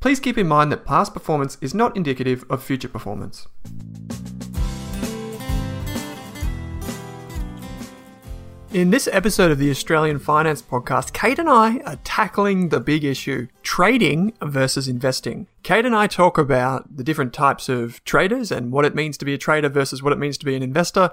please keep in mind that past performance is not indicative of future performance. In this episode of the Australian Finance Podcast, Kate and I are tackling the big issue trading versus investing. Kate and I talk about the different types of traders and what it means to be a trader versus what it means to be an investor.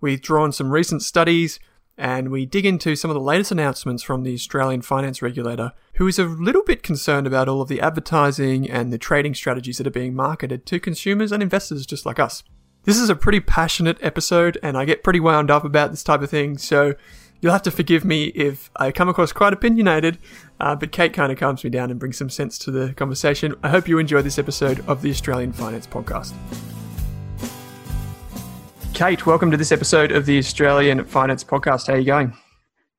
We've drawn some recent studies and we dig into some of the latest announcements from the Australian finance regulator, who is a little bit concerned about all of the advertising and the trading strategies that are being marketed to consumers and investors just like us. This is a pretty passionate episode, and I get pretty wound up about this type of thing, so you'll have to forgive me if I come across quite opinionated, uh, but Kate kind of calms me down and brings some sense to the conversation. I hope you enjoy this episode of the Australian Finance Podcast. Kate, welcome to this episode of the Australian Finance Podcast. How are you going?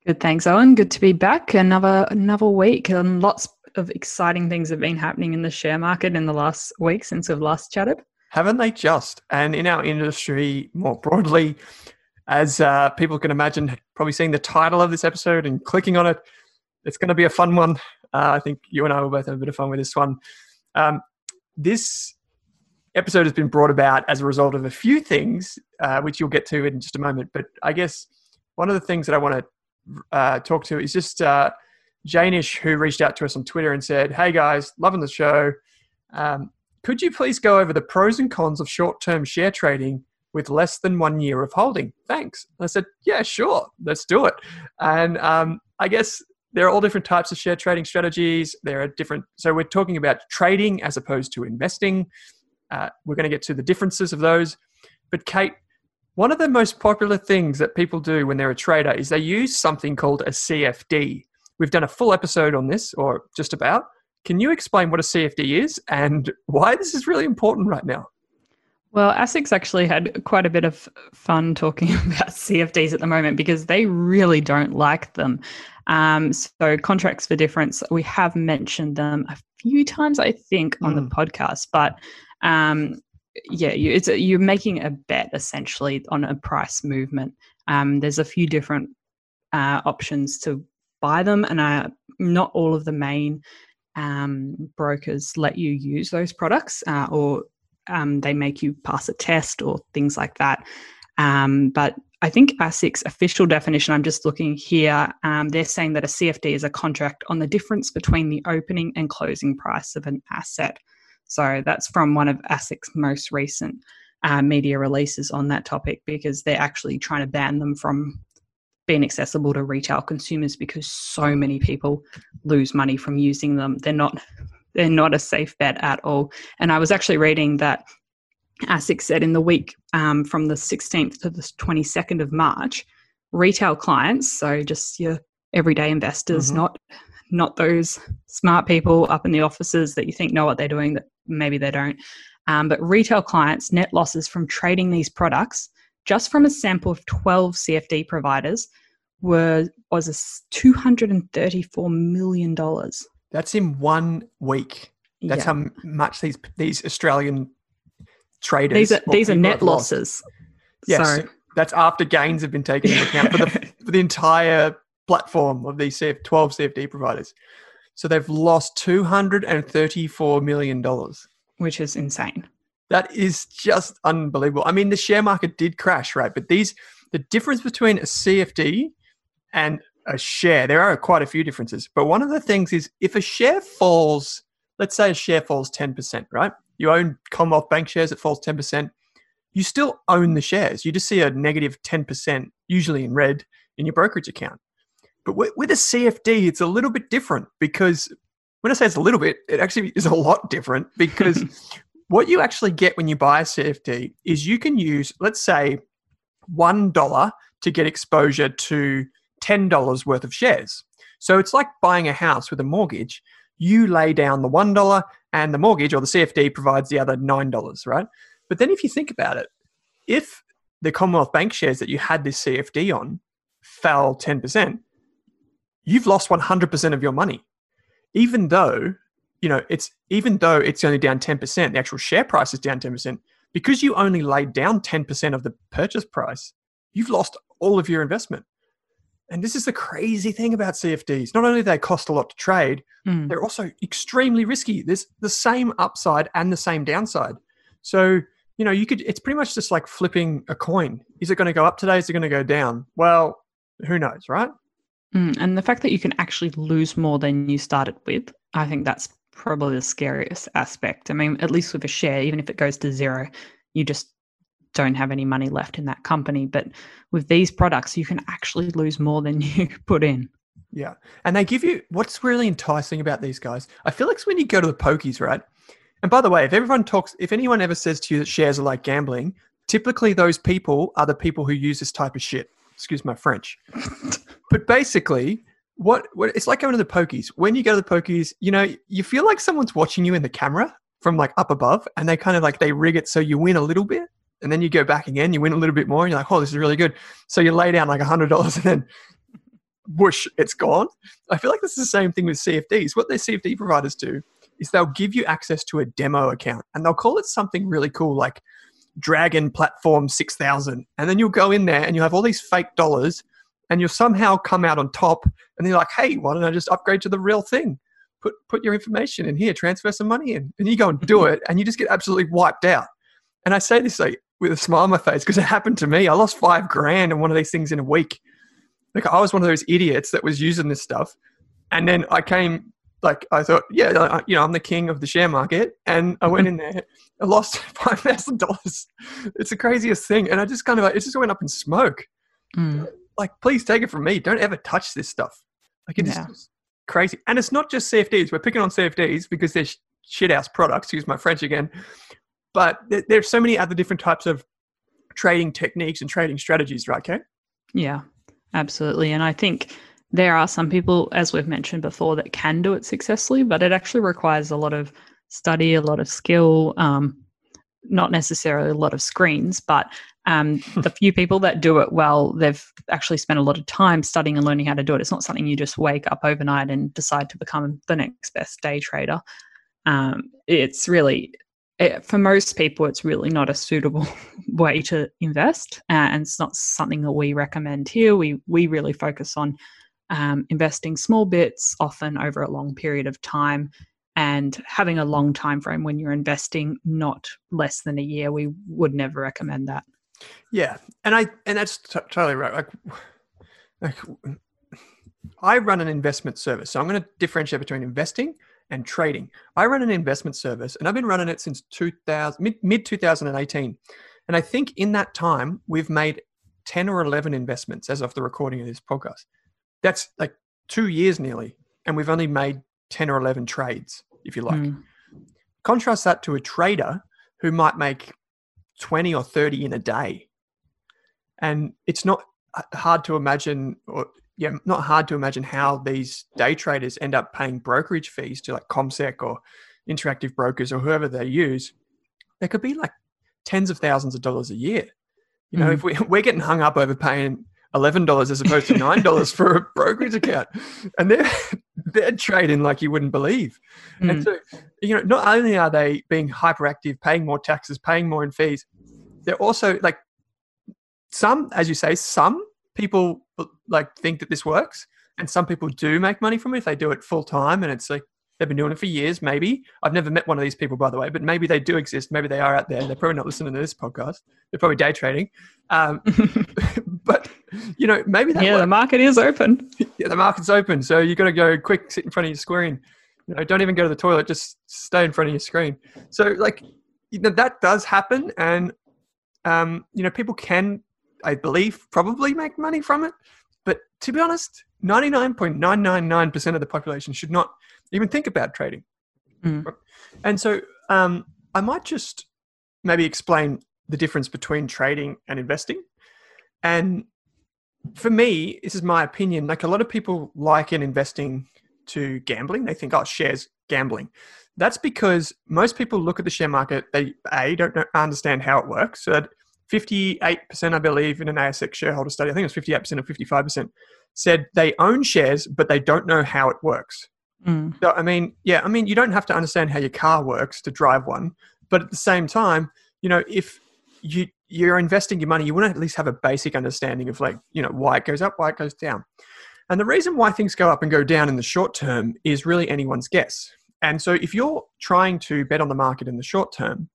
Good, thanks, Owen. Good to be back. Another another week, and lots of exciting things have been happening in the share market in the last week since we've last chatted. Haven't they just? And in our industry more broadly, as uh, people can imagine, probably seeing the title of this episode and clicking on it, it's going to be a fun one. Uh, I think you and I will both have a bit of fun with this one. Um, this episode has been brought about as a result of a few things, uh, which you'll get to in just a moment. But I guess one of the things that I want to uh, talk to is just uh, Janish, who reached out to us on Twitter and said, "Hey guys, loving the show. Um, could you please go over the pros and cons of short-term share trading with less than one year of holding? Thanks." And I said, "Yeah, sure, let's do it." And um, I guess there are all different types of share trading strategies. There are different. So we're talking about trading as opposed to investing. Uh, we're going to get to the differences of those. But, Kate, one of the most popular things that people do when they're a trader is they use something called a CFD. We've done a full episode on this, or just about. Can you explain what a CFD is and why this is really important right now? Well, ASIC's actually had quite a bit of fun talking about CFDs at the moment because they really don't like them. Um, so, contracts for difference, we have mentioned them a few times, I think, on mm. the hmm. podcast, but um, yeah, you, it's a, you're making a bet essentially on a price movement. Um, there's a few different uh, options to buy them, and uh, not all of the main um, brokers let you use those products, uh, or um, they make you pass a test or things like that. Um, but I think ASIC's official definition, I'm just looking here, um, they're saying that a CFD is a contract on the difference between the opening and closing price of an asset. So that's from one of ASIC's most recent uh, media releases on that topic because they're actually trying to ban them from being accessible to retail consumers because so many people lose money from using them. They're not they're not a safe bet at all. And I was actually reading that ASIC said in the week um, from the 16th to the 22nd of March, retail clients, so just your everyday investors, Mhm. not not those smart people up in the offices that you think know what they're doing that maybe they don't, um, but retail clients net losses from trading these products just from a sample of 12 CFD providers were was a s- 234 million dollars. That's in one week. That's how much these these Australian traders. these are these are net losses. Yes, So that's after gains have been taken into account for the for the entire platform of these 12 CFD providers. So they've lost 234 million dollars. which is insane. That is just unbelievable. I mean, the share market did crash, right? But these, the difference between a CFD and a share, there are quite a few differences. But one of the things is if a share falls, let's say a share falls 10%, right? You own Commonwealth Bank shares, it falls 10%. You still own the shares. You just see a negative 10%, usually in red, in your brokerage account. But with, a CFD, it's a little bit different because when I say it's a little bit, it actually is a lot different because what you actually get when you buy a CFD is you can use, let's say, $1 to get exposure to $10 worth of shares. So it's like buying a house with a mortgage. You lay down the $1 and the mortgage or the CFD provides the other $9, right? But then if you think about it, if the Commonwealth Bank shares that you had this CFD on fell 10%, you've lost 100% of your money. Even though, you know, it's even though it's only down 10%, the actual share price is down 10%, because you only laid down 10% of the purchase price, you've lost all of your investment. And this is the crazy thing about CFDs. Not only do they cost a lot to trade, Mm. they're also extremely risky. There's the same upside and the same downside. So, you know, you could, it's pretty much just like flipping a coin. Is it going to go up today? Is it going to go down? Well, who knows, right? Mm, And the fact that you can actually lose more than you started with, I think that's probably the scariest aspect. I mean, at least with a share, even if it goes to zero, you just don't have any money left in that company. But with these products, you can actually lose more than you put in. Yeah. And they give you what's really enticing about these guys. I feel like when you go to the pokies, right? And by the way, if everyone talks, if anyone ever says to you that shares are like gambling, typically those people are the people who use this type of shit. Excuse my French. but basically, what, what it's like going to the pokies. When you go to the pokies, you know, you feel like someone's watching you in the camera from like up above, and they kind of like they rig it so you win a little bit, and then you go back again, you win a little bit more, and you're like, oh, this is really good. So you lay down like hundred dollars, and then whoosh, it's gone. I feel like this is the same thing with CFDs. What their CFD providers do is they'll give you access to a demo account and they'll call it something really cool like Dragon Platform 6000. And then you'll go in there and you'll have all these fake dollars and you'll somehow come out on top and they're like, hey, why don't I just upgrade to the real thing? Put, put your information in here, transfer some money in. And you go and do mm-hmm. it and you just get absolutely wiped out. And I say this like with a smile on my face because it happened to me. I lost five grand in one of these things in a week. Like I was one of those idiots that was using this stuff. And then I came, like, I thought, yeah, I- you know, I'm the king of the share market. And I went in there, I lost $5,000. It's the craziest thing. And I just kind of, like, it just went up in smoke. Mm. Like, please take it from me. Don't ever touch this stuff. Like, it is Yeah. crazy. And it's not just CFDs. We're picking on CFDs because they're sh- shit house products, use my French again. But there, there's so many other different types of trading techniques and trading strategies, right, Kate? Yeah, absolutely. And I think there are some people, as we've mentioned before, that can do it successfully, but it actually requires a lot of study, a lot of skill, um, not necessarily a lot of screens, but um, the few people that do it well, they've actually spent a lot of time studying and learning how to do it. It's not something you just wake up overnight and decide to become the next best day trader. Um, it's really it, for most people, it's really not a suitable way to invest, uh, and it's not something that we recommend here. We we really focus on um, investing small bits, often over a long period of time, and having a long time frame when you're investing, not less than a year. We would never recommend that. Yeah, and I and that's t- totally right. Like, like, I run an investment service, so I'm going to differentiate between investing and trading. I run an investment service, and I've been running it since 2000 mid mid 2018, and I think in that time we've made 10 or 11 investments as of the recording of this podcast. That's like two years nearly, and we've only made 10 or 11 trades, if you like. Mm. Contrast that to a trader who might make 20 or 30 in a day. And it's not hard to imagine, or yeah, not hard to imagine how these day traders end up paying brokerage fees to like CommSec or interactive brokers or whoever they use. There could be like tens of thousands of dollars a year. You know, mm. if we, we're getting hung up over paying eleven dollars as opposed to nine dollars for a brokerage account, and they're they're trading like you wouldn't believe. Mm. And so, you know, not only are they being hyperactive, paying more taxes, paying more in fees, they're also like some, as you say, some people like think that this works, and some people do make money from it if they do it full time, and it's like they've been doing it for years. Maybe I've never met one of these people, by the way, but maybe they do exist. Maybe they are out there. They're probably not listening to this podcast. They're probably day trading. Um, but you know, maybe that yeah, works. the market is open. yeah, the market's open, so you've got to go quick, sit in front of your screen. You know, don't even go to the toilet. Just stay in front of your screen. So, like, you know, that does happen, and um, you know, people can, I believe, probably make money from it. But to be honest, ninety nine point nine nine nine percent of the population should not even think about trading. Mm. And so, um, I might just maybe explain the difference between trading and investing. And for me, this is my opinion. Like a lot of people liken investing to gambling. They think, oh, shares gambling. That's because most people look at the share market. They a don't know, understand how it works. So that 58%, I believe, in an ASX shareholder study, I think it was 58% or 55%, said they own shares, but they don't know how it works. Mm. So, I mean, yeah, I mean, you don't have to understand how your car works to drive one, but at the same time, you know, if you you're investing your money, you want to at least have a basic understanding of like, you know, why it goes up, why it goes down. And the reason why things go up and go down in the short term is really anyone's guess. And so if you're trying to bet on the market in the short term,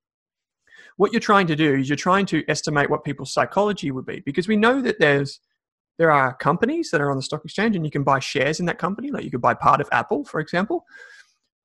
what you're trying to do is you're trying to estimate what people's psychology would be because we know that there's there are companies that are on the stock exchange and you can buy shares in that company. Like you could buy part of apple for example.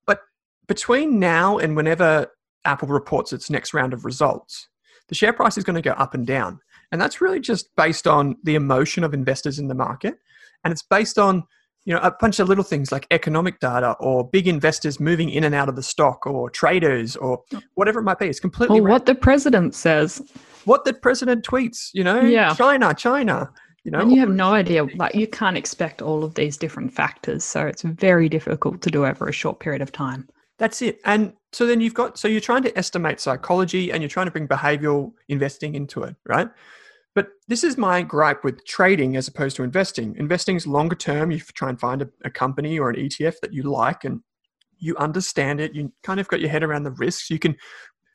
But between now and whenever apple reports its next round of results the share price is going to go up and down. And that's really just based on the emotion of investors in the market. And it's based on you know a bunch of little things like economic data or big investors moving in and out of the stock or traders or whatever it might be. It's completely or what the president says. What the president tweets you know? Yeah. china china you know and you have no idea like you can't expect all of these different factors so it's very difficult to do over a short period of time that's it. And so then you've got, so you're trying to estimate psychology and you're trying to bring behavioral investing into it, right? But this is my gripe with trading as opposed to investing. Investing is longer term. You try and find a, a company or an ETF that you like and you understand it. You kind of got your head around the risks. You can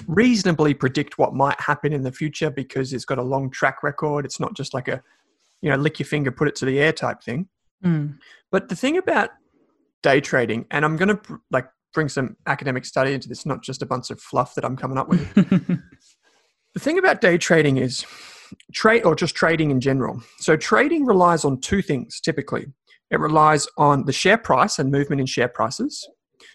reasonably predict what might happen in the future because it's got a long track record. It's not just like a, you know, lick your finger, put it to the air type thing. Mm. But the thing about day trading, and I'm going to like bring some academic study into this, not just a bunch of fluff that I'm coming up with. the thing about day trading is trade or just trading in general. So trading relies on two things typically. It relies on the share price and movement in share prices.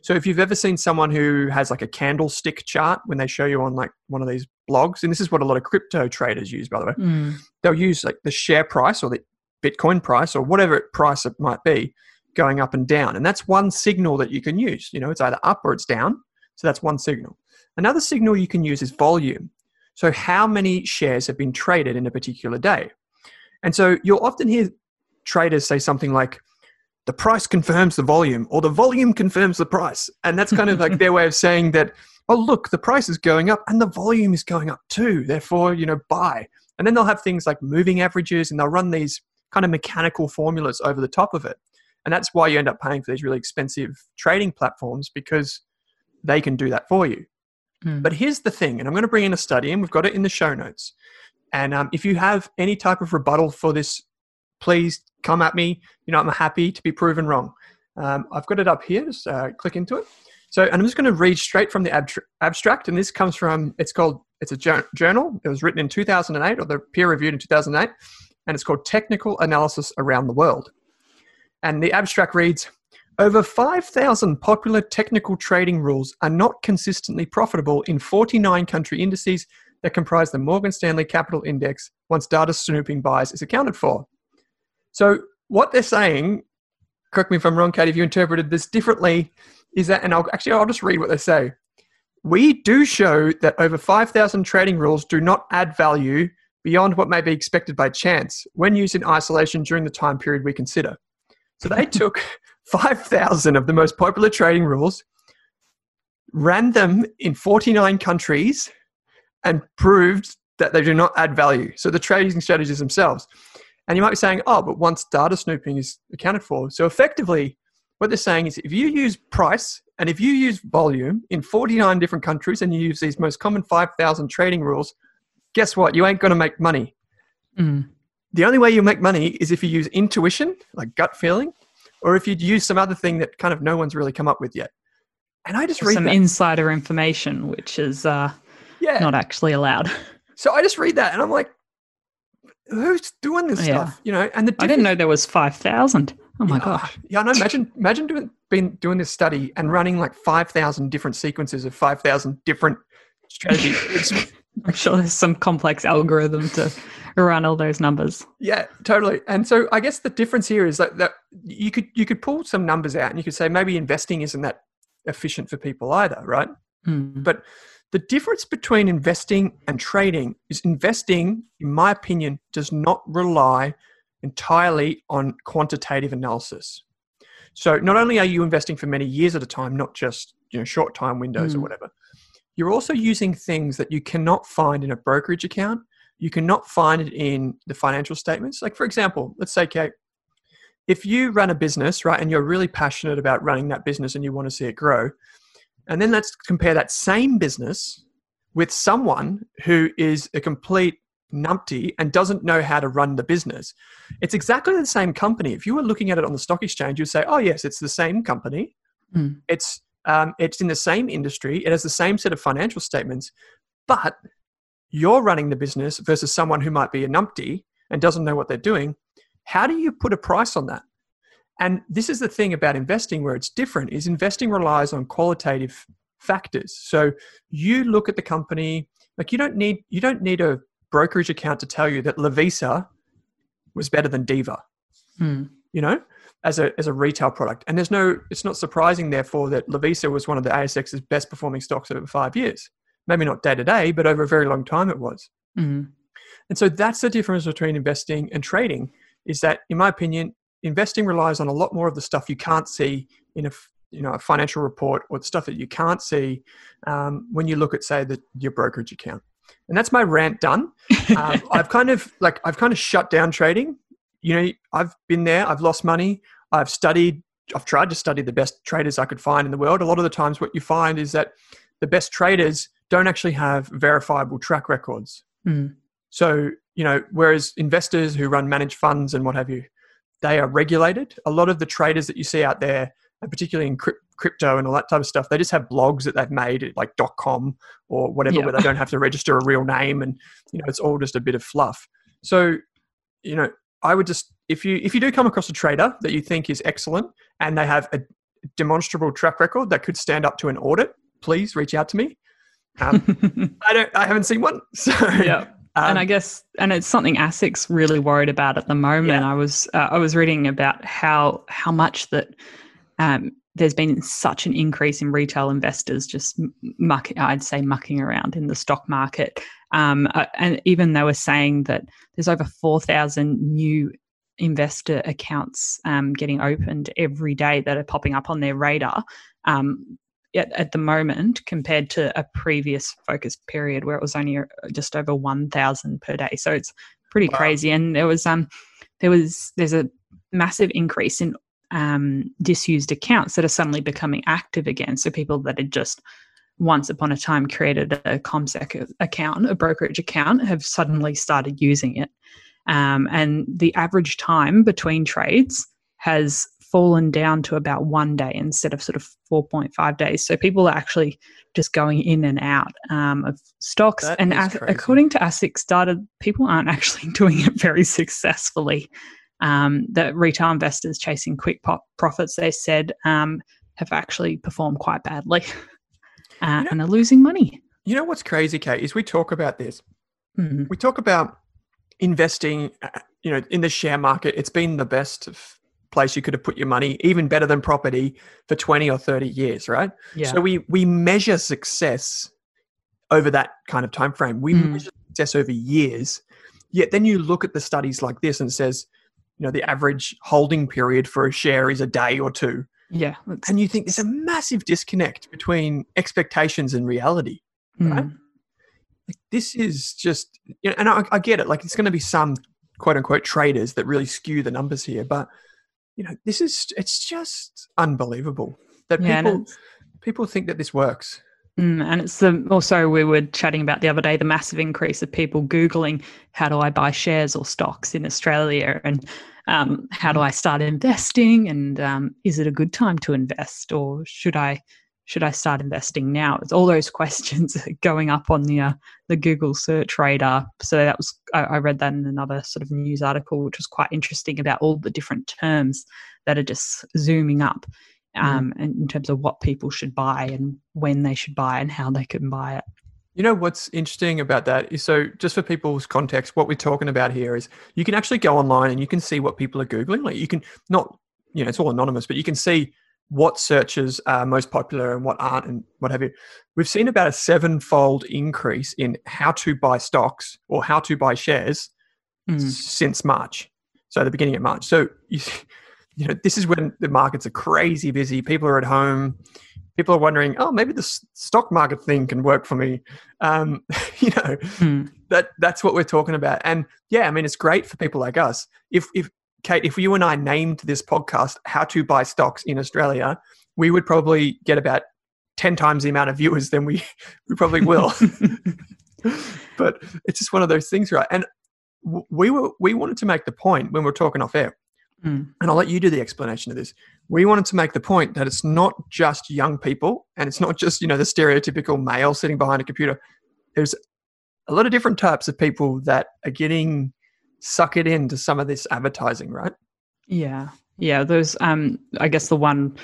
So if you've ever seen someone who has like a candlestick chart when they show you on like one of these blogs, and this is what a lot of crypto traders use, by the way, mm. they'll use like the share price or the Bitcoin price or whatever price it might be going up and down. And that's one signal that you can use. You know, it's either up or it's down. So that's one signal. Another signal you can use is volume. So, how many shares have been traded in a particular day? And so, you'll often hear traders say something like, the price confirms the volume, or the volume confirms the price. And that's kind of like their way of saying that, oh, look, the price is going up and the volume is going up too. Therefore, you know, buy. And then they'll have things like moving averages and they'll run these kind of mechanical formulas over the top of it. And that's why you end up paying for these really expensive trading platforms because they can do that for you. Mm. But here's the thing, and I'm going to bring in a study, and we've got it in the show notes. And um, if you have any type of rebuttal for this, please come at me. You know, I'm happy to be proven wrong. Um, I've got it up here. Just uh, click into it. So, and I'm just going to read straight from the ab- abstract, and this comes from. It's called. It's a journal. It was written in 2008, or the peer reviewed in 2008, and it's called Technical Analysis Around the World. And the abstract reads Over 5,000 popular technical trading rules are not consistently profitable in 49 country indices that comprise the Morgan Stanley Capital Index once data snooping bias is accounted for. So, what they're saying, correct me if I'm wrong, Kate, if you interpreted this differently, is that, and I'll actually, I'll just read what they say. we do show that over 5,000 trading rules do not add value beyond what may be expected by chance when used in isolation during the time period we consider. So they took 5,000 of the most popular trading rules, ran them in 49 countries, and proved that they do not add value. So the trading strategies themselves. And you might be saying, oh, but once data snooping is accounted for. So effectively, what they're saying is if you use price and if you use volume in 49 different countries and you use these most common 5,000 trading rules, guess what? You ain't going to make money. Mm. The only way you make money is if you use intuition, like gut feeling, or if you'd use some other thing that kind of no one's really come up with yet. And I just read some that. insider information, which is uh, yeah. not actually allowed. So I just read that and I'm like, who's doing this Yeah. stuff? You know, and the I didn't know there was five thousand. Oh my yeah, gosh! Yeah, no. Imagine, imagine doing been doing this study and running like five thousand different sequences of five thousand different strategies. I'm sure there's some complex algorithm to run all those numbers. yeah, totally. And so I guess the difference here is that that you could you could pull some numbers out and you could say maybe investing isn't that efficient for people either, right? Mm. But the difference between investing and trading is investing, in my opinion, does not rely entirely on quantitative analysis. So not only are you investing for many years at a time, not just you know short time windows or Mm. whatever, you're also using things that you cannot find in a brokerage account. You cannot find it in the financial statements. Like for example, let's say, Kate, if you run a business, right, and you're really passionate about running that business and you want to see it grow, and then let's compare that same business with someone who is a complete numpty and doesn't know how to run the business. It's exactly the same company. If you were looking at it on the stock exchange, you'd say, "Oh yes, it's the same company. Hmm. It's um, it's in the same industry. It has the same set of financial statements, but you're running the business versus someone who might be a numpty and doesn't know what they're doing. How do you put a price on that? And this is the thing about investing where it's different is investing relies on qualitative factors. So you look at the company, like you don't need you don't need a brokerage account to tell you that Lovisa was better than Diva, Hmm. you know, as a as a retail product. And there's no it's not surprising therefore that Lovisa was one of the ASX's best performing stocks over 5 years. Maybe not day to day, but over a very long time it was. Hmm. And so that's the difference between investing and trading is that in my opinion investing relies on a lot more of the stuff you can't see in a you know a financial report or the stuff that you can't see um, when you look at say the, your brokerage account and that's my rant done um, i've kind of like i've kind of shut down trading you know i've been there i've lost money i've studied i've tried to study the best traders i could find in the world a lot of the times what you find is that the best traders don't actually have verifiable track records Hmm. so, you know, whereas investors who run managed funds and what have you, they are regulated. A lot of the traders that you see out there, particularly in cryp- crypto and all that type of stuff, they just have blogs that they've made like .com or whatever Yeah. where they don't have to register a real name and you know, it's all just a bit of fluff. So, you know, I would just if you if you do come across a trader that you think is excellent and they have a demonstrable track record that could stand up to an audit, please reach out to me. Um, I don't I haven't seen one. So yeah. um, and I guess, and it's something ASIC's really worried about at the moment. Yeah. I was, uh, I was reading about how how much that um, there's been such an increase in retail investors just muck, I'd say mucking around in the stock market, um, uh, and even they were saying that there's over four thousand new investor accounts um, getting opened every day that are popping up on their radar. Um, at, at the moment compared to a previous focus period where it was only uh, just over 1000 per day so it's pretty Wow. crazy and there was um there was there's a massive increase in um disused accounts that are suddenly becoming active again so people that had just once upon a time created a CommSec account a brokerage account have suddenly started using it um, and the average time between trades has fallen down to about one day instead of sort of 4.5 days. So people are actually just going in and out um, of stocks. That and as, according to ASIC's data, people aren't actually doing it very successfully. Um, the retail investors chasing quick pop profits, they said, um, have actually performed quite badly uh, know- and are losing money. You know what's crazy, Kate, is we talk about this. Mhm. We talk about investing, uh, you know, in the share market. It's been the best of place you could have put your money, even better than property for 20 or 30 years, right? Yeah. So we we measure success over that kind of time frame. We Mm. measure success over years. Yet then you look at the studies like this and it says, you know, the average holding period for a share is a day or two. yeah. And you think there's a massive disconnect between expectations and reality. right? Mm. Like, this is just, you know, and I, I get it. Like, it's going to be some quote unquote traders that really skew the numbers here, but you know, this is it's just unbelievable that Yeah, people people think that this works. Mm, and it's the also we were chatting about the other day the massive increase of people googling how do I buy shares or stocks in Australia and um, how do I start investing and um, is it a good time to invest or should I should I start investing now? It's all those questions going up on the uh, the Google search radar. So that was I, I read that in another sort of news article, which was quite interesting about all the different terms that are just zooming up um, and in terms of what people should buy and when they should buy and how they can buy it. You know what's interesting about that is so just for people's context, what we're talking about here is you can actually go online and you can see what people are googling. Like you can not, you know, it's all anonymous, but you can see what searches are most popular and what aren't and what have you. We've seen about a sevenfold increase in how to buy stocks or how to buy shares Mm. since March. So the beginning of March. So you, you know, this is when the markets are crazy busy. People are at home. People are wondering, oh, maybe the stock market thing can work for me. Um, you know, Mm. that that's what we're talking about. And yeah, I mean, it's great for people like us. If if Kate, if you and I named this podcast "How to Buy Stocks in Australia," we would probably get about ten times the amount of viewers than we we probably will. but it's just one of those things, right? And we were we wanted to make the point when we we're talking off air, Mm. and I'll let you do the explanation of this. We wanted to make the point that it's not just young people, and it's not just you know the stereotypical male sitting behind a computer. There's a lot of different types of people that are getting suckered into some of this advertising, right? Yeah, yeah. Those, um, I guess the one,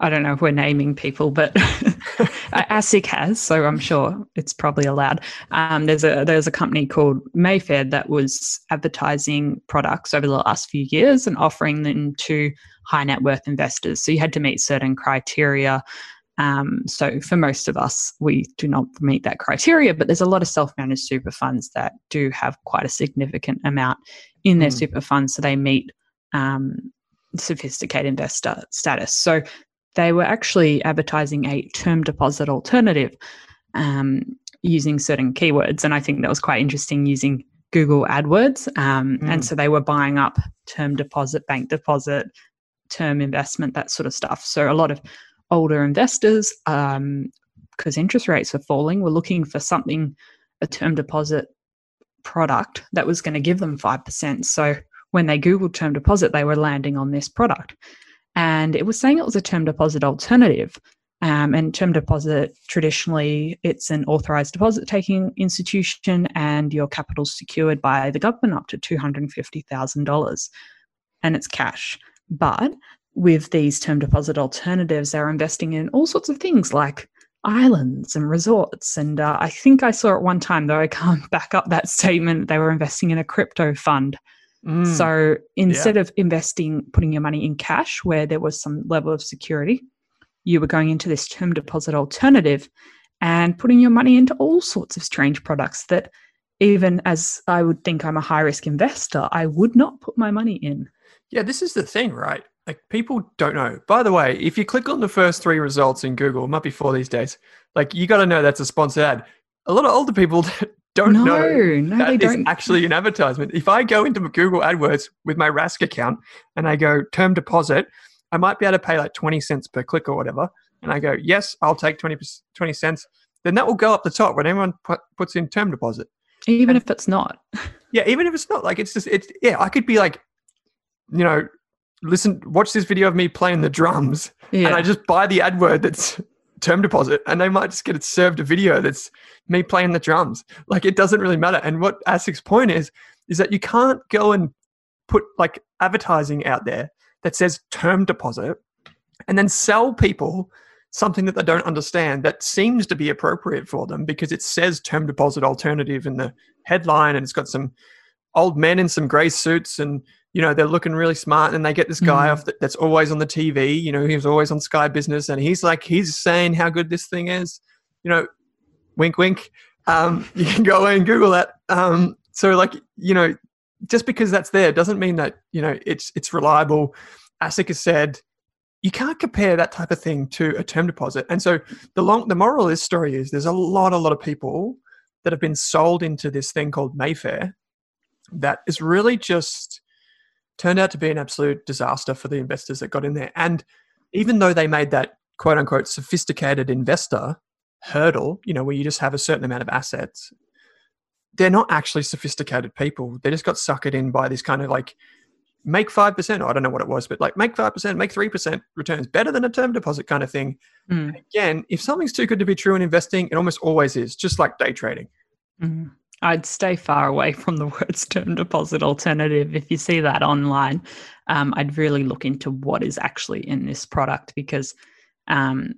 I don't know if we're naming people, but ASIC has, so I'm sure it's probably allowed. Um, there's a there's a company called Mayfair that was advertising products over the last few years and offering them to high net worth investors. So you had to meet certain criteria. Um, so for most of us, we do not meet that criteria, but there's a lot of self-managed super funds that do have quite a significant amount in their Mm. super funds, so they meet um, sophisticated investor status. So they were actually advertising a term deposit alternative um, using certain keywords. And I think that was quite interesting using Google AdWords. Um, Mm. And so they were buying up term deposit, bank deposit, term investment, that sort of stuff. So a lot of older investors, because interest rates were falling, were looking for something, a term deposit product that was going to give them 5%. So when they Googled term deposit, they were landing on this product. And it was saying it was a term deposit alternative. Um, and term deposit, traditionally, it's an authorized deposit taking institution, and your capital's secured by the government up to $250,000 and it's cash. But with these term deposit alternatives, they're investing in all sorts of things like islands and resorts. And uh, I think I saw at one time, though I can't back up that statement, they were investing in a crypto fund. Mm. So instead of investing, putting your money in cash where there was some level of security, you were going into this term deposit alternative and putting your money into all sorts of strange products that even as I would think I'm a high risk investor, I would not put my money in. Yeah, this is the thing, right? Like people don't know. By the way, if you click on the first three results in Google, it might be four these days. Like you got to know that's a sponsored ad. A lot of older people don't no, know no, that they is don't. actually an advertisement. If I go into Google AdWords with my Rask account and I go term deposit, I might be able to pay like 20 cents per click or whatever. And I go, yes, I'll take 20, 20 cents. Then that will go up the top when everyone put, puts in term deposit. Even if it's not. Yeah, even if it's not like it's just it's yeah, I could be like, you know, listen, watch this video of me playing the drums, Yeah. and I just buy the ad word that's term deposit, and they might just get it served a video that's me playing the drums. Like it doesn't really matter. And what ASIC's point is, is that you can't go and put like advertising out there that says term deposit, and then sell people something that they don't understand that seems to be appropriate for them because it says term deposit alternative in the headline and it's got some old men in some grey suits and you know they're looking really smart and they get this guy Mm. off that, that's always on the tv you know he was always on sky business and he's like he's saying how good this thing is you know wink wink um, you can go away and google that um, so like you know just because that's there doesn't mean that you know it's it's reliable asic has said you can't compare that type of thing to a term deposit and so the long the moral of this story is there's a lot a lot of people that have been sold into this thing called mayfair that is really just turned out to be an absolute disaster for the investors that got in there. And even though they made that quote unquote sophisticated investor hurdle, you know, where you just have a certain amount of assets, they're not actually sophisticated people. They just got suckered in by this kind of like make 5%, or I don't know what it was, but like make 5%, make 3% returns better than a term deposit kind of thing. Mm, Again, if something's too good to be true in investing, it almost always is, just like day trading. mm. I'd stay far away from the words term deposit alternative. If you see that online, um, I'd really look into what is actually in this product because um,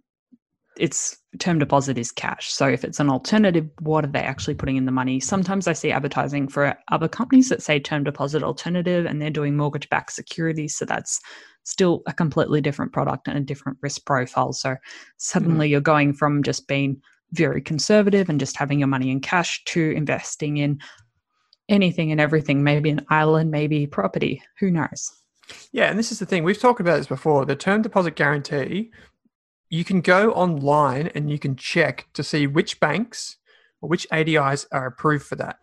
it's term deposit is cash. So if it's an alternative, what are they actually putting in the money? Sometimes I see advertising for other companies that say term deposit alternative and they're doing mortgage backed securities. So that's still a completely different product and a different risk profile. So suddenly you're going from just being very conservative and just having your money in cash to investing in anything and everything, maybe an island, maybe property. Who knows? Yeah, and this is the thing. We've talked about this before. The term deposit guarantee, you can go online and you can check to see which banks or which ADIs are approved for that.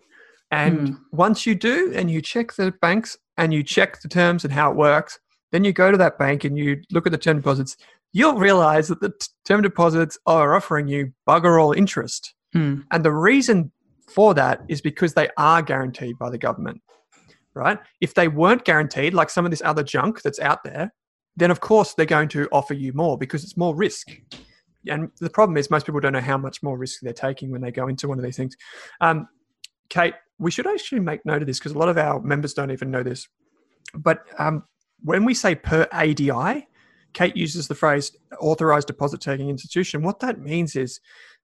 And hmm. once you do, and you check the banks and you check the terms and how it works, then you go to that bank and you look at the term deposits, you'll realize that the term deposits are offering you bugger all interest. Hmm. And the reason for that is because they are guaranteed by the government, right? If they weren't guaranteed, like some of this other junk that's out there, then of course they're going to offer you more because it's more risk. And the problem is most people don't know how much more risk they're taking when they go into one of these things. Um, Kate, we should actually make note of this because a lot of our members don't even know this. But um, when we say per ADI, Kate uses the phrase authorized deposit taking institution. What that means is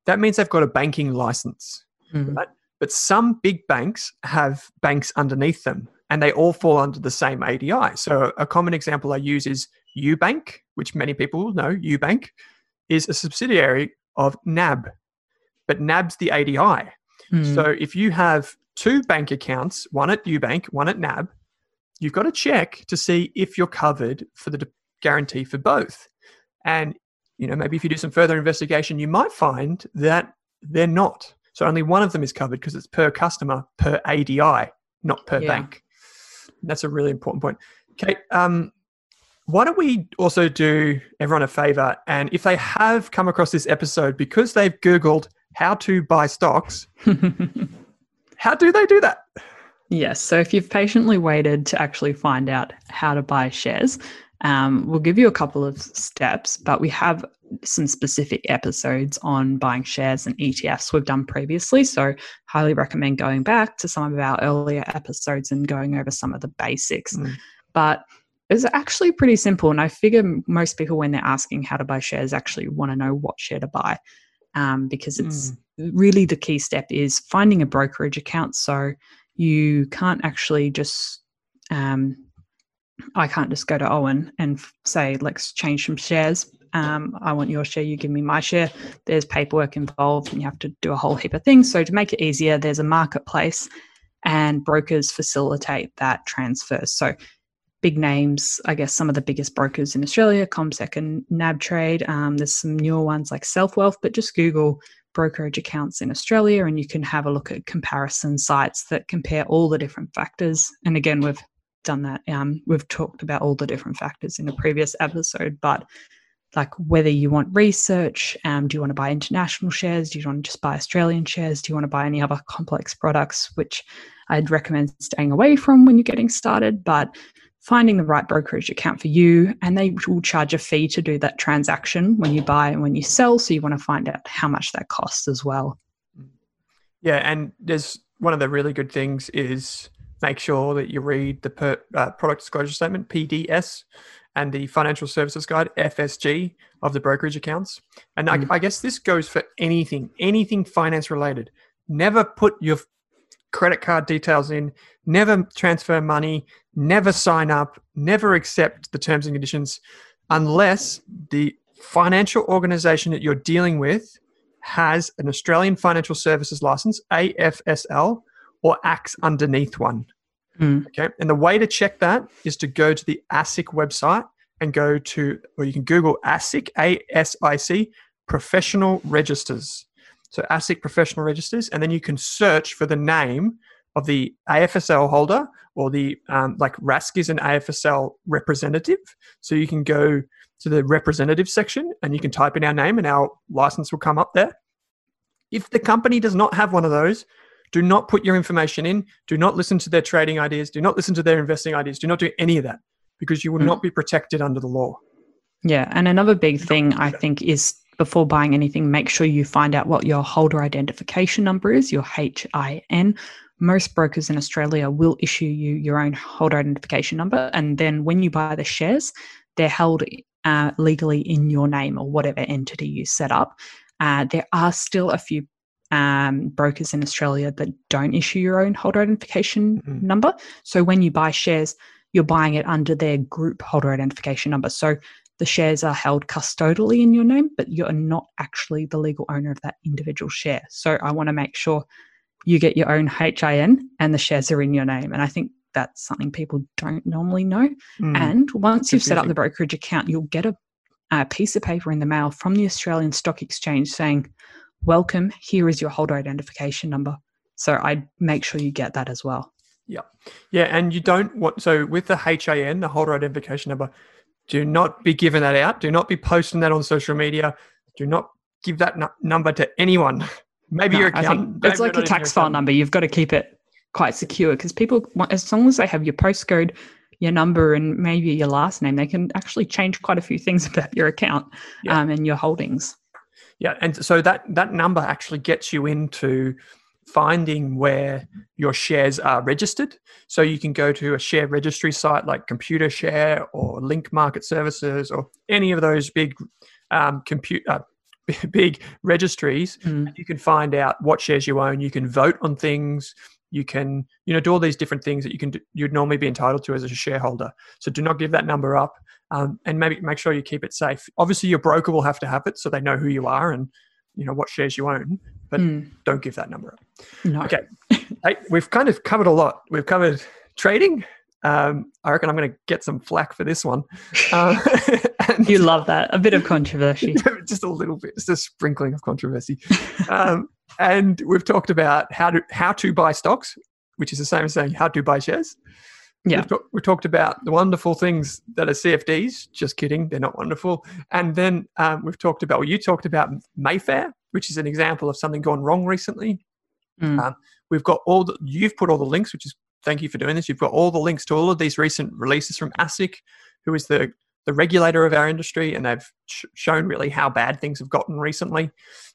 that means they've got a banking license. Hmm. Right? But some big banks have banks underneath them and they all fall under the same ADI. So a common example I use is Ubank, which many people will know. Ubank is a subsidiary of NAB, but NAB's the ADI. Hmm. So if you have two bank accounts, one at Ubank, one at NAB, you've got to check to see if you're covered for the guarantee for both. And you know, maybe if you do some further investigation, you might find that they're not. So only one of them is covered because it's per customer per ADI, not per Yeah. bank. That's a really important point. Kate, um, why don't we also do everyone a favor? And if they have come across this episode because they've Googled how to buy stocks, how do they do that? Yes. So if you've patiently waited to actually find out how to buy shares, um, we'll give you a couple of steps, but we have some specific episodes on buying shares and ETFs we've done previously. So highly recommend going back to some of our earlier episodes and going over some of the basics. Mm. But it's actually pretty simple. And I figure most people, when they're asking how to buy shares, actually want to know what share to buy. Um, because it's really the key step is finding a brokerage account. So you can't actually just um, I can't just go to Owen and say, let's change some shares. Um, I want your share, you give me my share. There's paperwork involved and you have to do a whole heap of things. So, to make it easier, there's a marketplace and brokers facilitate that transfer. So, big names, I guess some of the biggest brokers in Australia, CommSec and NabTrade. Um, there's some newer ones like SelfWealth, but just Google brokerage accounts in Australia and you can have a look at comparison sites that compare all the different factors. And again, we've done that. Um, we've talked about all the different factors in a previous episode, but like whether you want research, um, do you want to buy international shares? Do you want to just buy Australian shares? Do you want to buy any other complex products, which I'd recommend staying away from when you're getting started, but finding the right brokerage account for you. And they will charge a fee to do that transaction when you buy and when you sell. So you want to find out how much that costs as well. Yeah, and there's one of the really good things is make sure that you read the per, uh, product disclosure statement (PDS) and the financial services guide (FSG) of the brokerage accounts. And Mm. I, I guess this goes for anything, anything finance related. Never put your credit card details in, never transfer money, never sign up, never accept the terms and conditions unless the financial organization that you're dealing with has an Australian Financial Services License, AFSL, or acts underneath one. Mm. Okay. And the way to check that is to go to the ASIC website and go to, or you can Google ASIC, A S I C, professional registers. So ASIC professional registers, and then you can search for the name of the AFSL holder or the um, like Rask is an AFSL representative. So you can go to the representative section and you can type in our name and our license will come up there. If the company does not have one of those, do not put your information in. Do not listen to their trading ideas. Do not listen to their investing ideas. Do not do any of that because you will Mm. not be protected under the law. Yeah, and another big thing I think is before buying anything, make sure you find out what your holder identification number is, your HIN. Most brokers in Australia will issue you your own holder identification number, and then when you buy the shares, they're held uh, legally in your name or whatever entity you set up. Uh, there are still a few um, brokers in Australia that don't issue your own holder identification Mhm. number. So when you buy shares, you're buying it under their group holder identification number. So the shares are held custodially in your name, but you're not actually the legal owner of that individual share. So I want to make sure you get your own HIN and the shares are in your name. And I think that's something people don't normally know. Mm. And once you've set up the brokerage account, you'll get a, a piece of paper in the mail from the Australian Stock Exchange saying, Welcome, here is your holder identification number. So I make sure you get that as well. Yeah, Yeah. and you don't want so with the HIN, the holder identification number, do not be giving that out. Do not be posting that on social media. Do not give that nu- number to anyone. Maybe No, your I accountant. think maybe it's like a your tax file number. You've got to keep it quite secure because people, want- as long as they have your postcode, your number, and maybe your last name, they can actually change quite a few things about your account Yeah. um, and your holdings. Yeah, and so that that number actually gets you into finding where your shares are registered. So you can go to a share registry site like Computershare or Link Market Services or any of those big um, compute uh, big registries. Mm. You can find out what shares you own. You can vote on things. You can you know do all these different things that you can do, you'd normally be entitled to as a shareholder. So do not give that number up. Um, and maybe make sure you keep it safe. Obviously, your broker will have to have it so they know who you are and you know what shares you own. But Mm. don't give that number up. No. Okay. Hey, we've kind of covered a lot. We've covered trading. Um, I reckon I'm going to get some flack for this one. Uh, and You love that. A bit of controversy. just a little bit, just a sprinkling of controversy. Um, and we've talked about how to how to buy stocks, which is the same as saying how to buy shares. Yeah. We've, talk- we've talked about the wonderful things that are CFDs. Just kidding, they're not wonderful. And then um, we've talked about, well, you talked about Mayfair, which is an example of something gone wrong recently. Mm. Um, we've got all the, you've put all the links, which is thank you for doing this. You've got all the links to all of these recent releases from ASIC, who is the the regulator of our industry, and they've sh- shown really how bad things have gotten recently.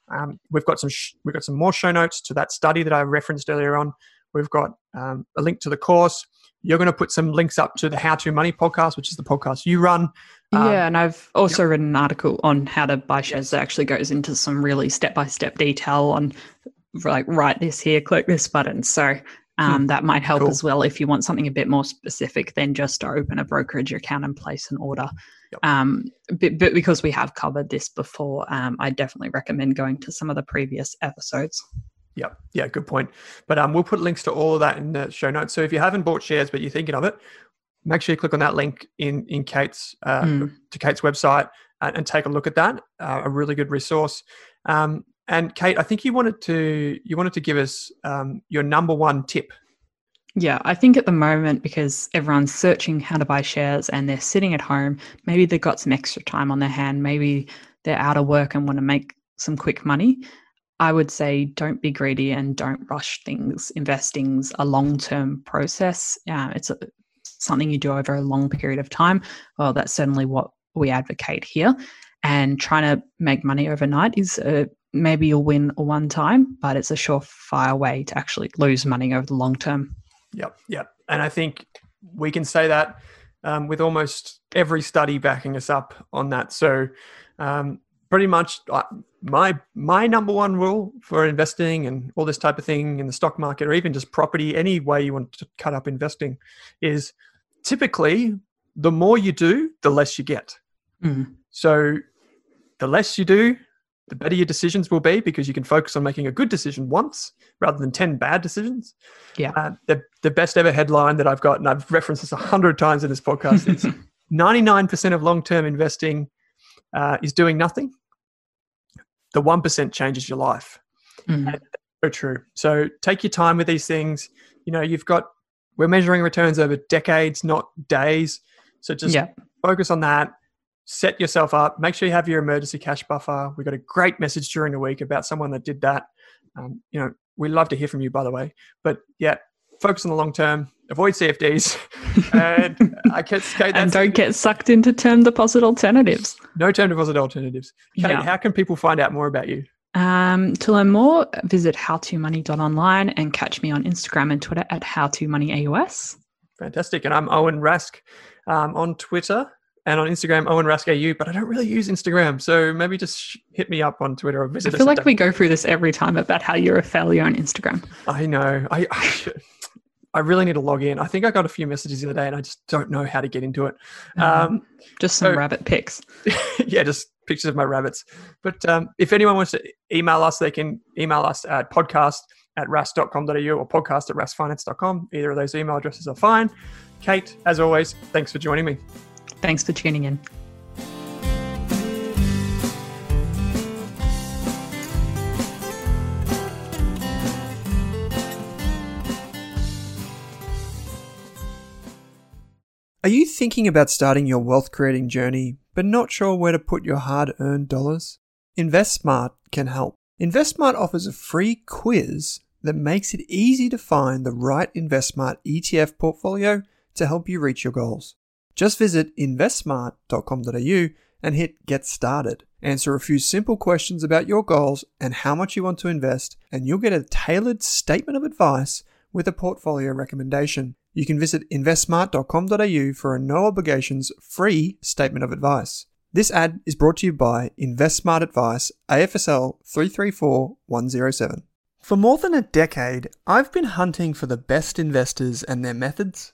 Um, we've got some sh- we've got some more show notes to that study that I referenced earlier on. We've got um, a link to the course. You're going to put some links up to the How to Money podcast, which is the podcast you run. Um, yeah, and I've also written an article on how to buy shares that actually goes into some really step by step detail on like write this here, click this button. So um, that might help Cool. as well if you want something a bit more specific than just to open a brokerage account and place an order. Yep. Um, but, but because we have covered this before, um, I definitely recommend going to some of the previous episodes. Yeah, yeah, good point. But um, we'll put links to all of that in the show notes. So if you haven't bought shares but you're thinking of it, make sure you click on that link in in Kate's uh, Mm. to Kate's website and, and take a look at that. Uh, a really good resource. Um, and Kate, I think you wanted to you wanted to give us um, your number one tip. Yeah, I think at the moment, because everyone's searching how to buy shares and they're sitting at home, maybe they've got some extra time on their hand, maybe they're out of work and want to make some quick money. I would say don't be greedy and don't rush things. Investing's a long term process. It's a, something you do over a long period of time. Well, that's certainly what we advocate here. And trying to make money overnight is uh, maybe you'll win one time, but it's a surefire way to actually lose money over the long term. Yep, yep. And I think we can say that um, with almost every study backing us up on that. So, um, pretty much, uh, my my number one rule for investing and all this type of thing in the stock market or even just property, any way you want to cut up investing, is typically the more you do, the less you get. Mm. So the less you do, the better your decisions will be because you can focus on making a good decision once rather than 10 bad decisions. Yeah. Uh, the, the best ever headline that I've got, and I've referenced this a hundred times in this podcast, is 99% of long term investing uh, is doing nothing. The 1% changes your life. Mm. That's so true. So take your time with these things. You know, you've got, we're measuring returns over decades, not days. So just yeah. focus on that set yourself up make sure you have your emergency cash buffer. We got a great message during the week about someone that did that. Um, you know we love to hear from you by the way. But yeah focus on the long term avoid cfds and i can't Kate, and don't get sucked into term deposit alternatives. no term deposit alternatives. Kate, Yeah. how can people find out more about you? Um, to learn more, visit howtomoney.online and catch me on Instagram and Twitter at howtomoneyAUS. fantastic. And i'm owen rask um, on twitter and on Instagram, Owen Rask AU, but I don't really use Instagram. So maybe just hit me up on Twitter or I visit us. feel like we go through this every time about how you're a failure on Instagram. I know. I, I. I really need to log in. I think I got a few messages the other day, and I just don't know how to get into it. Um, Just some so- rabbit pics. yeah, just pictures of my rabbits. But um, if anyone wants to email us, they can email us at podcast at rask.com.au or podcast at raskfinance.com. Either of those email addresses are fine. Kate, as always, thanks for joining me. Thanks for tuning in. Are you thinking about starting your wealth creating journey, but not sure where to put your hard earned dollars? InvestSmart can help. InvestSmart offers a free quiz that makes it easy to find the right InvestSmart ETF portfolio to help you reach your goals. Just visit investsmart.com.au and hit Get Started. Answer a few simple questions about your goals and how much you want to invest, and you'll get a tailored statement of advice with a portfolio recommendation. You can visit investsmart.com.au for a no obligations free statement of advice. This ad is brought to you by InvestSmart Advice AFSL 334107. For more than a decade, I've been hunting for the best investors and their methods,